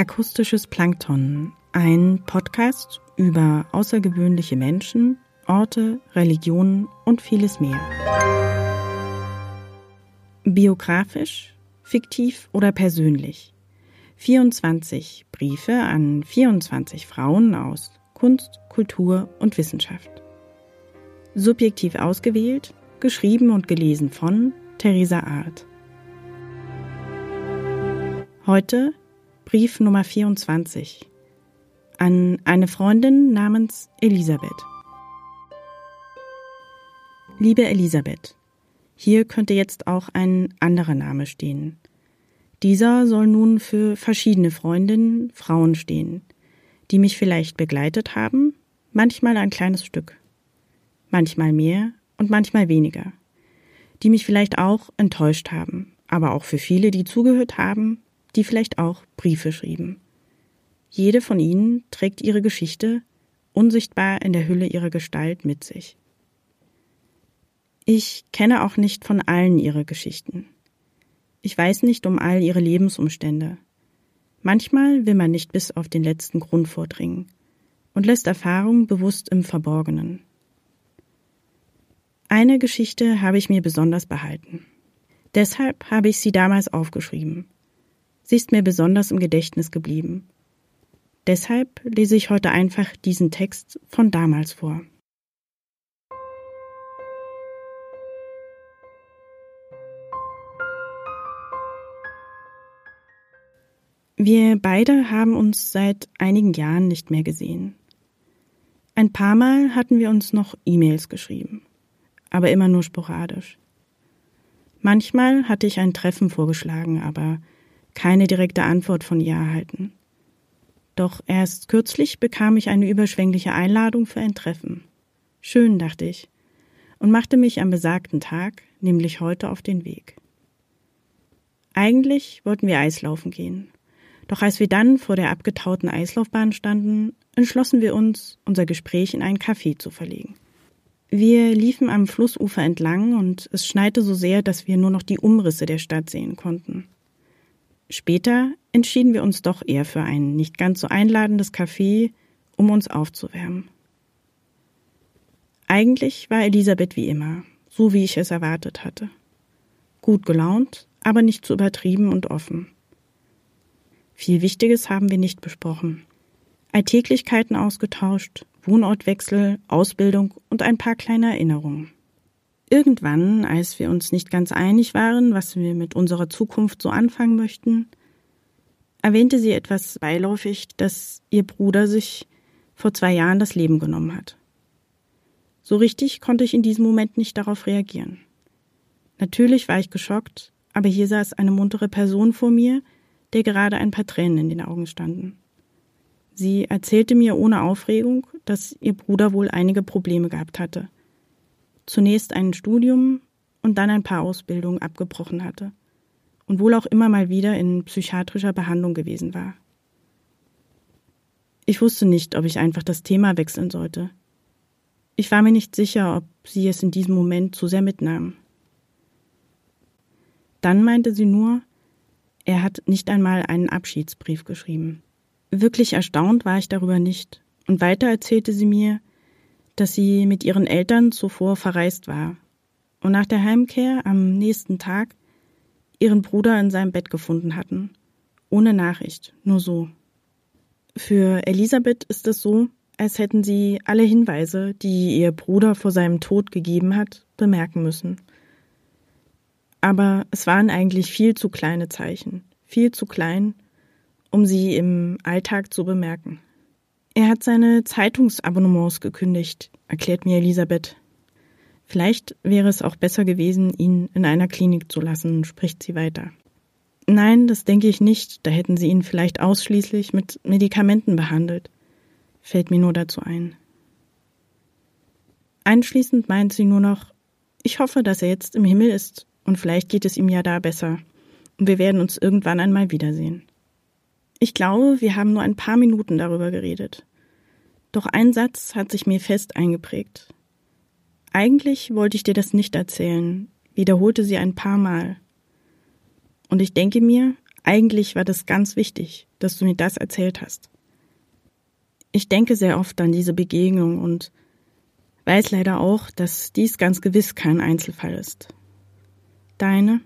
Akustisches Plankton, ein Podcast über außergewöhnliche Menschen, Orte, Religionen und vieles mehr. Biografisch, fiktiv oder persönlich. 24 Briefe an 24 Frauen aus Kunst, Kultur und Wissenschaft. Subjektiv ausgewählt, geschrieben und gelesen von Theresa Art. Heute Brief Nummer 24 an eine Freundin namens Elisabeth. Liebe Elisabeth, hier könnte jetzt auch ein anderer Name stehen. Dieser soll nun für verschiedene Freundinnen, Frauen stehen, die mich vielleicht begleitet haben, manchmal ein kleines Stück, manchmal mehr und manchmal weniger, die mich vielleicht auch enttäuscht haben, aber auch für viele, die zugehört haben, die vielleicht auch Briefe schrieben. Jede von ihnen trägt ihre Geschichte unsichtbar in der Hülle ihrer Gestalt mit sich. Ich kenne auch nicht von allen ihre Geschichten. Ich weiß nicht um all ihre Lebensumstände. Manchmal will man nicht bis auf den letzten Grund vordringen und lässt Erfahrung bewusst im Verborgenen. Eine Geschichte habe ich mir besonders behalten. Deshalb habe ich sie damals aufgeschrieben Sie ist mir besonders im Gedächtnis geblieben. Deshalb lese ich heute einfach diesen Text von damals vor. Wir beide haben uns seit einigen Jahren nicht mehr gesehen. Ein paar Mal hatten wir uns noch E-Mails geschrieben, aber immer nur sporadisch. Manchmal hatte ich ein Treffen vorgeschlagen, aber keine direkte Antwort von ihr erhalten. Doch erst kürzlich bekam ich eine überschwängliche Einladung für ein Treffen. Schön, dachte ich, und machte mich am besagten Tag, nämlich heute, auf den Weg. Eigentlich wollten wir Eislaufen gehen. Doch als wir dann vor der abgetauten Eislaufbahn standen, entschlossen wir uns, unser Gespräch in ein Café zu verlegen. Wir liefen am Flussufer entlang und es schneite so sehr, dass wir nur noch die Umrisse der Stadt sehen konnten. Später entschieden wir uns doch eher für ein nicht ganz so einladendes Café, um uns aufzuwärmen. Eigentlich war Elisabeth wie immer, so wie ich es erwartet hatte. Gut gelaunt, aber nicht zu übertrieben und offen. Viel Wichtiges haben wir nicht besprochen. Alltäglichkeiten ausgetauscht, Wohnortwechsel, Ausbildung und ein paar kleine Erinnerungen. Irgendwann, als wir uns nicht ganz einig waren, was wir mit unserer Zukunft so anfangen möchten, erwähnte sie etwas beiläufig, dass ihr Bruder sich vor zwei Jahren das Leben genommen hat. So richtig konnte ich in diesem Moment nicht darauf reagieren. Natürlich war ich geschockt, aber hier saß eine muntere Person vor mir, der gerade ein paar Tränen in den Augen standen. Sie erzählte mir ohne Aufregung, dass ihr Bruder wohl einige Probleme gehabt hatte – zunächst ein Studium und dann ein paar Ausbildungen abgebrochen hatte und wohl auch immer mal wieder in psychiatrischer Behandlung gewesen war. Ich wusste nicht, ob ich einfach das Thema wechseln sollte. Ich war mir nicht sicher, ob sie es in diesem Moment zu sehr mitnahm. Dann meinte sie nur, er hat nicht einmal einen Abschiedsbrief geschrieben. Wirklich erstaunt war ich darüber nicht, und weiter erzählte sie mir, dass sie mit ihren Eltern zuvor verreist war und nach der Heimkehr am nächsten Tag ihren Bruder in seinem Bett gefunden hatten. Ohne Nachricht, nur so. Für Elisabeth ist es so, als hätten sie alle Hinweise, die ihr Bruder vor seinem Tod gegeben hat, bemerken müssen. Aber es waren eigentlich viel zu kleine Zeichen, viel zu klein, um sie im Alltag zu bemerken. Er hat seine Zeitungsabonnements gekündigt, erklärt mir Elisabeth. Vielleicht wäre es auch besser gewesen, ihn in einer Klinik zu lassen, spricht sie weiter. Nein, das denke ich nicht, da hätten sie ihn vielleicht ausschließlich mit Medikamenten behandelt, fällt mir nur dazu ein. Einschließend meint sie nur noch, ich hoffe, dass er jetzt im Himmel ist und vielleicht geht es ihm ja da besser und wir werden uns irgendwann einmal wiedersehen. Ich glaube, wir haben nur ein paar Minuten darüber geredet. Doch ein Satz hat sich mir fest eingeprägt. Eigentlich wollte ich dir das nicht erzählen, wiederholte sie ein paar Mal. Und ich denke mir, Eigentlich war das ganz wichtig, dass du mir das erzählt hast. Ich denke sehr oft an diese Begegnung und weiß leider auch, dass dies ganz gewiss kein Einzelfall ist. Deine